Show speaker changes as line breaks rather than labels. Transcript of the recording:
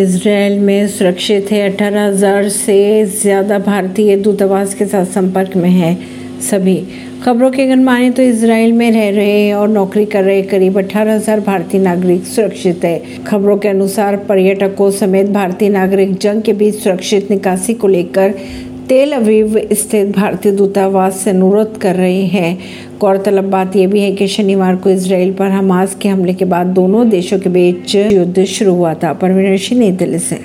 Israel में सुरक्षित है। अठारह हज़ार से ज़्यादा भारतीय दूतावास के साथ संपर्क में हैं सभी। खबरों के अगर माने तो इसराइल में रह रहे और नौकरी कर रहे करीब अठारह हज़ार भारतीय नागरिक सुरक्षित है। खबरों के अनुसार पर्यटकों समेत भारतीय नागरिक जंग के बीच सुरक्षित निकासी को लेकर तेल अवीव स्थित भारतीय दूतावास से अनुरोध कर रहे हैं। गौरतलब बात यह भी है कि शनिवार को इसराइल पर हमास के हमले के बाद दोनों देशों के बीच युद्ध शुरू हुआ था। परवीन सिंह नई दिल्ली से।